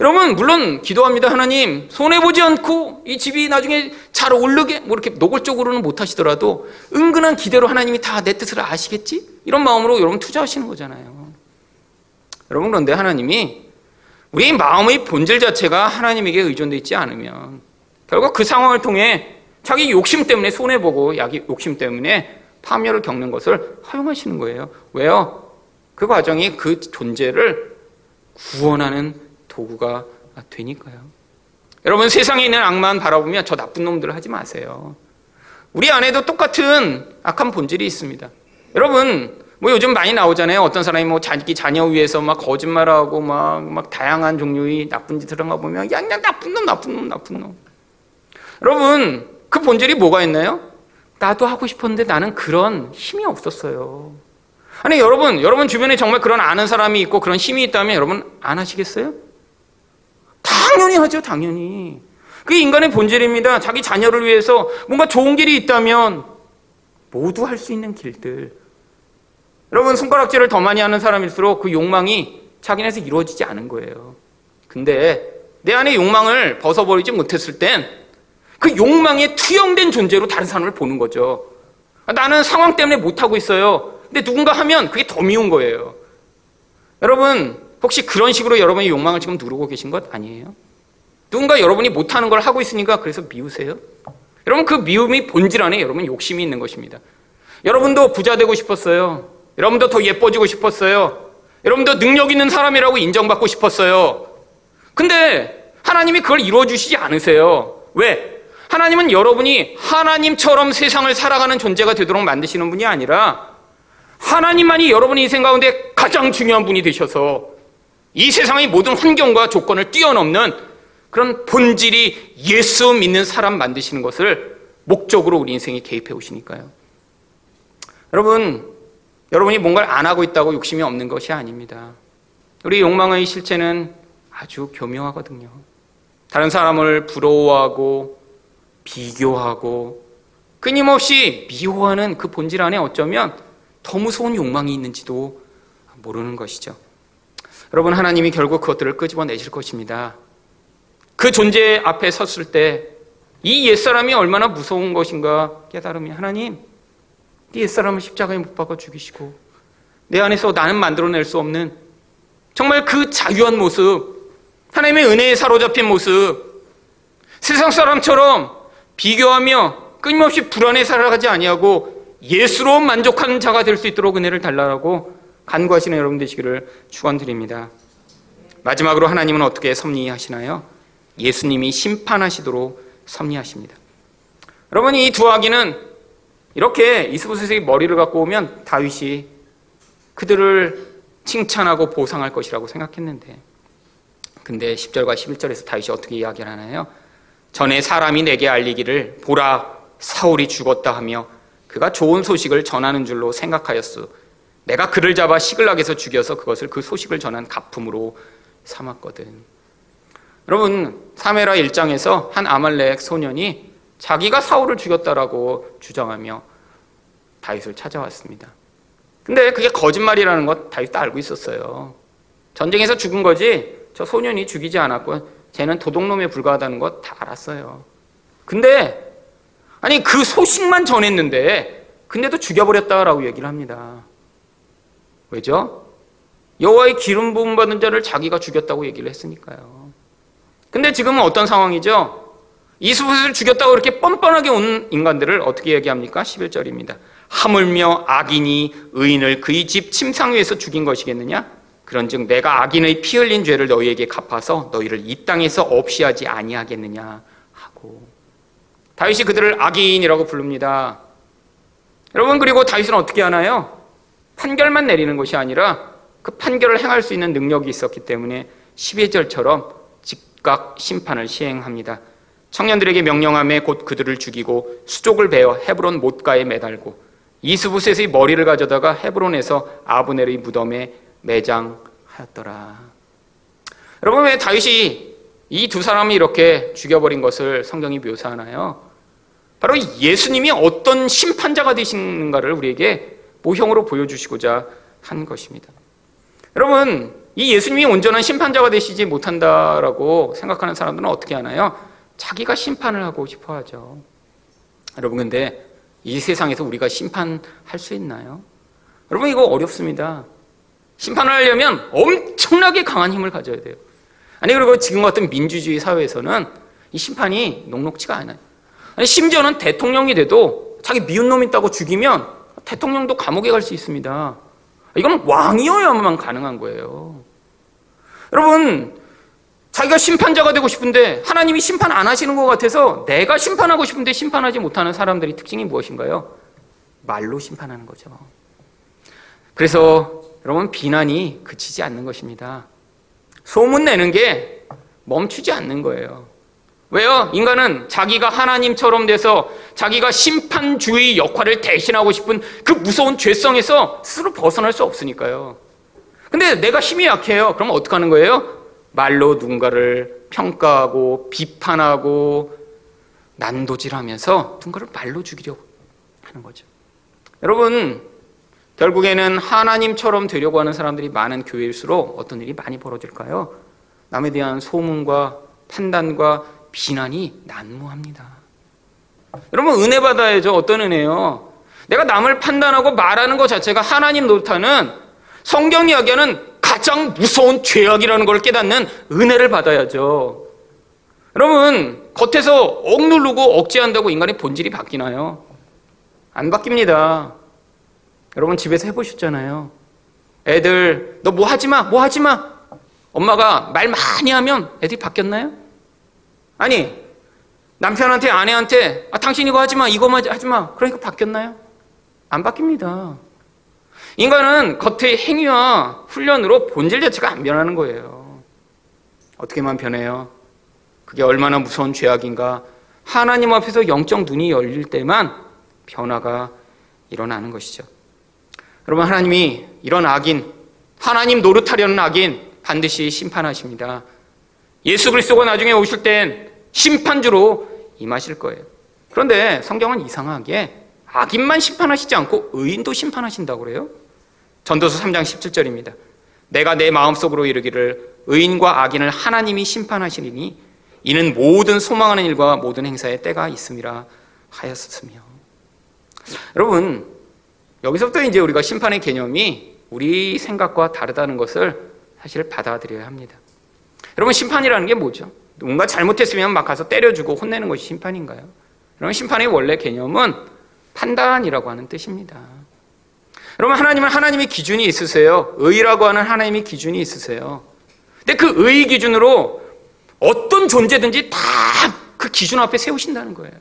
여러분, 물론 기도합니다. 하나님, 손해보지 않고 이 집이 나중에 잘 오르게, 뭐 이렇게 노골적으로는 못 하시더라도 은근한 기대로 하나님이 다 내 뜻을 아시겠지? 이런 마음으로 여러분 투자하시는 거잖아요. 여러분, 그런데 하나님이 우리 마음의 본질 자체가 하나님에게 의존되어 있지 않으면 결국 그 상황을 통해 자기 욕심 때문에 손해보고 자기 욕심 때문에 파멸을 겪는 것을 허용하시는 거예요. 왜요? 그 과정이 그 존재를 구원하는 도구가 되니까요. 여러분 세상에 있는 악만 바라보면 저 나쁜 놈들 하지 마세요. 우리 안에도 똑같은 악한 본질이 있습니다. 여러분 뭐 요즘 많이 나오잖아요. 어떤 사람이 뭐 자기 자녀 위해서 막 거짓말하고 막, 막 다양한 종류의 나쁜 짓을 한거 보면 야, 그냥 나쁜 놈, 나쁜 놈, 나쁜 놈. 여러분, 그 본질이 뭐가 있나요? 나도 하고 싶었는데 나는 그런 힘이 없었어요. 아니, 여러분, 여러분 주변에 정말 그런 아는 사람이 있고 그런 힘이 있다면 여러분 안 하시겠어요? 당연히 하죠, 당연히. 그게 인간의 본질입니다. 자기 자녀를 위해서 뭔가 좋은 길이 있다면 모두 할 수 있는 길들. 여러분, 손가락질을 더 많이 하는 사람일수록 그 욕망이 자기네에서 이루어지지 않은 거예요. 근데 내 안에 욕망을 벗어버리지 못했을 땐 그 욕망에 투영된 존재로 다른 사람을 보는 거죠. 나는 상황 때문에 못하고 있어요. 근데 누군가 하면 그게 더 미운 거예요. 여러분, 혹시 그런 식으로 여러분의 욕망을 지금 누르고 계신 것 아니에요? 누군가 여러분이 못하는 걸 하고 있으니까 그래서 미우세요? 여러분 그 미움이 본질 안에 여러분 욕심이 있는 것입니다. 여러분도 부자 되고 싶었어요. 여러분도 더 예뻐지고 싶었어요. 여러분도 능력 있는 사람이라고 인정받고 싶었어요. 근데 하나님이 그걸 이루어 주시지 않으세요. 왜? 하나님은 여러분이 하나님처럼 세상을 살아가는 존재가 되도록 만드시는 분이 아니라 하나님만이 여러분 인생 가운데 가장 중요한 분이 되셔서 이 세상의 모든 환경과 조건을 뛰어넘는 그런 본질이 예수 믿는 사람 만드시는 것을 목적으로 우리 인생에 개입해 오시니까요. 여러분, 여러분이 뭔가를 안 하고 있다고 욕심이 없는 것이 아닙니다. 우리 욕망의 실체는 아주 교묘하거든요. 다른 사람을 부러워하고 비교하고 끊임없이 미워하는 그 본질 안에 어쩌면 더 무서운 욕망이 있는지도 모르는 것이죠. 여러분, 하나님이 결국 그것들을 끄집어내실 것입니다. 그 존재 앞에 섰을 때 이 옛사람이 얼마나 무서운 것인가 깨달음이 하나님, 네 옛사람을 십자가에 못 박아 죽이시고 내 안에서 나는 만들어낼 수 없는 정말 그 자유한 모습, 하나님의 은혜에 사로잡힌 모습, 세상 사람처럼 비교하며 끊임없이 불안에 살아가지 아니하고 예수로 만족하는 자가 될 수 있도록 은혜를 달라고 간구하시는 여러분 되시기를 축원드립니다. 마지막으로 하나님은 어떻게 섭리하시나요? 예수님이 심판하시도록 섭리하십니다. 여러분 이 두 아기는 이렇게 이스보셋의 머리를 갖고 오면 다윗이 그들을 칭찬하고 보상할 것이라고 생각했는데 근데 10절과 11절에서 다윗이 어떻게 이야기를 하나요? 전에 사람이 내게 알리기를 보라 사울이 죽었다 하며 그가 좋은 소식을 전하는 줄로 생각하였소. 내가 그를 잡아 시글락에서 죽여서 그것을 그 소식을 전한 가품으로 삼았거든. 여러분, 사메라 1장에서 한 아말렉 소년이 자기가 사울을 죽였다라고 주장하며 다윗을 찾아왔습니다. 근데 그게 거짓말이라는 것 다윗도 알고 있었어요. 전쟁에서 죽은 거지 저 소년이 죽이지 않았고 쟤는 도둑놈에 불과하다는 것 다 알았어요. 근데 아니 그 소식만 전했는데 근데도 죽여버렸다라고 얘기를 합니다. 왜죠? 여호와의 기름 부음 받은 자를 자기가 죽였다고 얘기를 했으니까요. 근데 지금은 어떤 상황이죠? 이스보셋을 죽였다고 이렇게 뻔뻔하게 온 인간들을 어떻게 얘기합니까? 11절입니다. 하물며 악인이 의인을 그의 집 침상 위에서 죽인 것이겠느냐? 그런즉 내가 악인의 피 흘린 죄를 너희에게 갚아서 너희를 이 땅에서 없이 하지 아니하겠느냐 하고 다윗이 그들을 악인이라고 부릅니다. 여러분 그리고 다윗은 어떻게 하나요? 판결만 내리는 것이 아니라 그 판결을 행할 수 있는 능력이 있었기 때문에 12절처럼 즉각 심판을 시행합니다. 청년들에게 명령함에 곧 그들을 죽이고 수족을 베어 헤브론 못가에 매달고 이스부셋의 머리를 가져다가 헤브론에서 아브넬의 무덤에 매장하였더라. 여러분 왜 다윗이 이 두 사람이 이렇게 죽여버린 것을 성경이 묘사하나요? 바로 예수님이 어떤 심판자가 되시는가를 우리에게 모형으로 보여주시고자 한 것입니다. 여러분, 이 예수님이 온전한 심판자가 되시지 못한다라고 생각하는 사람들은 어떻게 하나요? 자기가 심판을 하고 싶어 하죠. 여러분, 근데 이 세상에서 우리가 심판할 수 있나요? 여러분, 이거 어렵습니다. 심판을 하려면 엄청나게 강한 힘을 가져야 돼요. 아니, 그리고 지금 같은 민주주의 사회에서는 이 심판이 녹록지가 않아요. 아니, 심지어는 대통령이 돼도 자기 미운 놈 있다고 죽이면 대통령도 감옥에 갈 수 있습니다. 이건 왕이어야만 가능한 거예요. 여러분, 자기가 심판자가 되고 싶은데 하나님이 심판 안 하시는 것 같아서 내가 심판하고 싶은데 심판하지 못하는 사람들의 특징이 무엇인가요? 말로 심판하는 거죠. 그래서 여러분, 비난이 그치지 않는 것입니다. 소문 내는 게 멈추지 않는 거예요. 왜요? 인간은 자기가 하나님처럼 돼서 자기가 심판주의 역할을 대신하고 싶은 그 무서운 죄성에서 스스로 벗어날 수 없으니까요. 근데 내가 힘이 약해요. 그럼 어떻게 하는 거예요? 말로 누군가를 평가하고 비판하고 난도질하면서 누군가를 말로 죽이려고 하는 거죠. 여러분, 결국에는 하나님처럼 되려고 하는 사람들이 많은 교회일수록 어떤 일이 많이 벌어질까요? 남에 대한 소문과 판단과 비난이 난무합니다. 여러분 은혜 받아야죠. 어떤 은혜요? 내가 남을 판단하고 말하는 것 자체가 하나님 노릇하는 성경 이 야기하는 가장 무서운 죄악이라는 걸 깨닫는 은혜를 받아야죠. 여러분 겉에서 억누르고 억제한다고 인간의 본질이 바뀌나요? 안 바뀝니다. 여러분 집에서 해보셨잖아요. 애들 너 뭐 하지 마, 뭐 하지 마. 엄마가 말 많이 하면 애들이 바뀌었나요? 아니 남편한테 아내한테 아, 당신 이거 하지 마, 이거만 하지 마. 그러니까 바뀌었나요? 안 바뀝니다. 인간은 겉의 행위와 훈련으로 본질 자체가 안 변하는 거예요. 어떻게만 변해요? 그게 얼마나 무서운 죄악인가. 하나님 앞에서 영적 눈이 열릴 때만 변화가 일어나는 것이죠. 여러분, 하나님이 이런 악인, 하나님 노릇하려는 악인 반드시 심판하십니다. 예수 그리스도가 나중에 오실 땐 심판주로 임하실 거예요. 그런데 성경은 이상하게 악인만 심판하시지 않고 의인도 심판하신다고 그래요. 전도서 3장 17절입니다. 내가 내 마음속으로 이르기를 의인과 악인을 하나님이 심판하시리니 이는 모든 소망하는 일과 모든 행사에 때가 있음이라 하였으며. 여러분, 여기서부터 이제 우리가 심판의 개념이 우리 생각과 다르다는 것을 사실 받아들여야 합니다. 여러분, 심판이라는 게 뭐죠? 뭔가 잘못했으면 막 가서 때려주고 혼내는 것이 심판인가요? 여러분, 심판의 원래 개념은 판단이라고 하는 뜻입니다. 여러분, 하나님은 하나님의 기준이 있으세요. 의라고 하는 하나님의 기준이 있으세요. 근데 그 의 기준으로 어떤 존재든지 다 그 기준 앞에 세우신다는 거예요.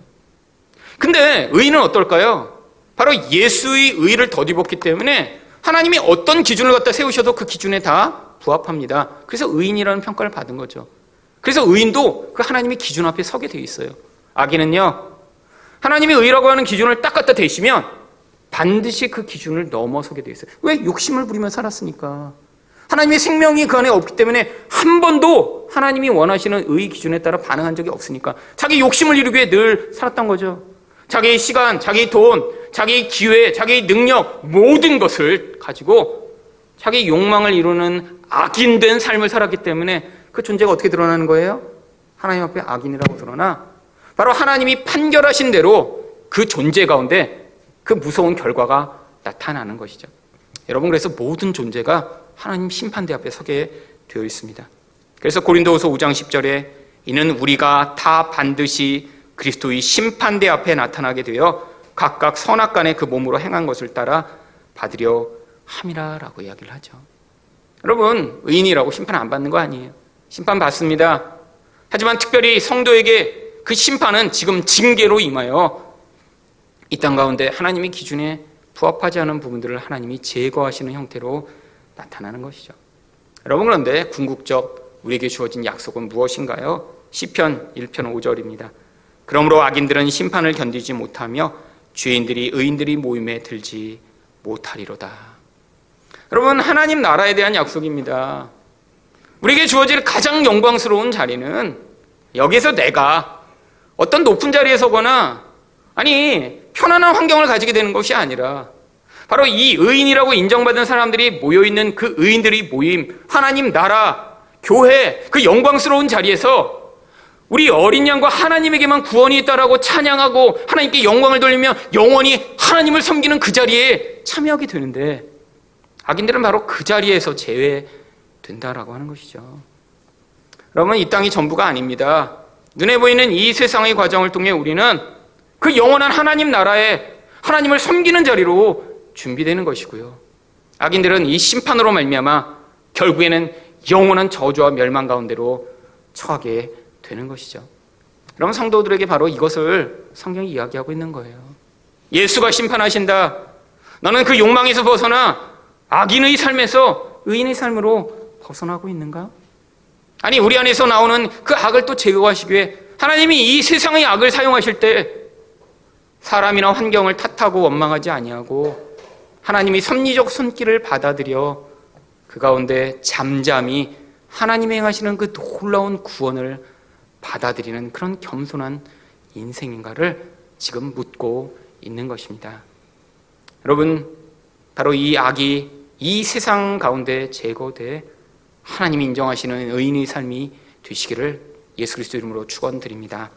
근데 의는 어떨까요? 바로 예수의 의를 덧입었기 때문에 하나님이 어떤 기준을 갖다 세우셔도 그 기준에 다 부합합니다. 그래서 의인이라는 평가를 받은 거죠. 그래서 의인도 그 하나님의 기준 앞에 서게 돼 있어요. 악인은요, 하나님이 의라고 하는 기준을 딱 갖다 대시면 반드시 그 기준을 넘어서게 돼 있어요. 왜? 욕심을 부리며 살았으니까. 하나님의 생명이 그 안에 없기 때문에 한 번도 하나님이 원하시는 의 기준에 따라 반응한 적이 없으니까 자기 욕심을 이루기 위해 늘 살았던 거죠. 자기의 시간, 자기의 돈, 자기의 기회, 자기의 능력 모든 것을 가지고 자기 욕망을 이루는 악인된 삶을 살았기 때문에 그 존재가 어떻게 드러나는 거예요? 하나님 앞에 악인이라고 드러나 바로 하나님이 판결하신 대로 그 존재 가운데 그 무서운 결과가 나타나는 것이죠. 여러분 그래서 모든 존재가 하나님 심판대 앞에 서게 되어 있습니다. 그래서 고린도후서 5장 10절에 이는 우리가 다 반드시 그리스도의 심판대 앞에 나타나게 되어 각각 선악간의 그 몸으로 행한 것을 따라 받으려 함이라라고 이야기를 하죠. 여러분 의인이라고 심판 안 받는 거 아니에요. 심판 받습니다. 하지만 특별히 성도에게 그 심판은 지금 징계로 임하여 이 땅 가운데 하나님의 기준에 부합하지 않은 부분들을 하나님이 제거하시는 형태로 나타나는 것이죠. 여러분 그런데 궁극적 우리에게 주어진 약속은 무엇인가요? 시편 1편 5절입니다. 그러므로 악인들은 심판을 견디지 못하며 죄인들이 의인들이 모임에 들지 못하리로다. 여러분 하나님 나라에 대한 약속입니다. 우리에게 주어질 가장 영광스러운 자리는 여기서 내가 어떤 높은 자리에 서거나 아니 편안한 환경을 가지게 되는 것이 아니라 바로 이 의인이라고 인정받은 사람들이 모여있는 그 의인들이 모임, 하나님 나라, 교회, 그 영광스러운 자리에서 우리 어린 양과 하나님에게만 구원이 있다라고 찬양하고 하나님께 영광을 돌리며 영원히 하나님을 섬기는 그 자리에 참여하게 되는데 악인들은 바로 그 자리에서 제외된다라고 하는 것이죠. 여러분, 이 땅이 전부가 아닙니다. 눈에 보이는 이 세상의 과정을 통해 우리는 그 영원한 하나님 나라에 하나님을 섬기는 자리로 준비되는 것이고요. 악인들은 이 심판으로 말미암아 결국에는 영원한 저주와 멸망 가운데로 처하게 되는 것이죠. 여러분 성도들에게 바로 이것을 성경이 이야기하고 있는 거예요. 예수가 심판하신다. 너는 그 욕망에서 벗어나 악인의 삶에서 의인의 삶으로 벗어나고 있는가? 아니 우리 안에서 나오는 그 악을 또 제거하시기 위해 하나님이 이 세상의 악을 사용하실 때 사람이나 환경을 탓하고 원망하지 아니하고 하나님이 섭리적 손길을 받아들여 그 가운데 잠잠히 하나님이 행하시는 그 놀라운 구원을 받아들이는 그런 겸손한 인생인가를 지금 묻고 있는 것입니다. 여러분, 바로 이 악이 이 세상 가운데 제거돼 하나님이 인정하시는 의인의 삶이 되시기를 예수 그리스도 이름으로 축원드립니다.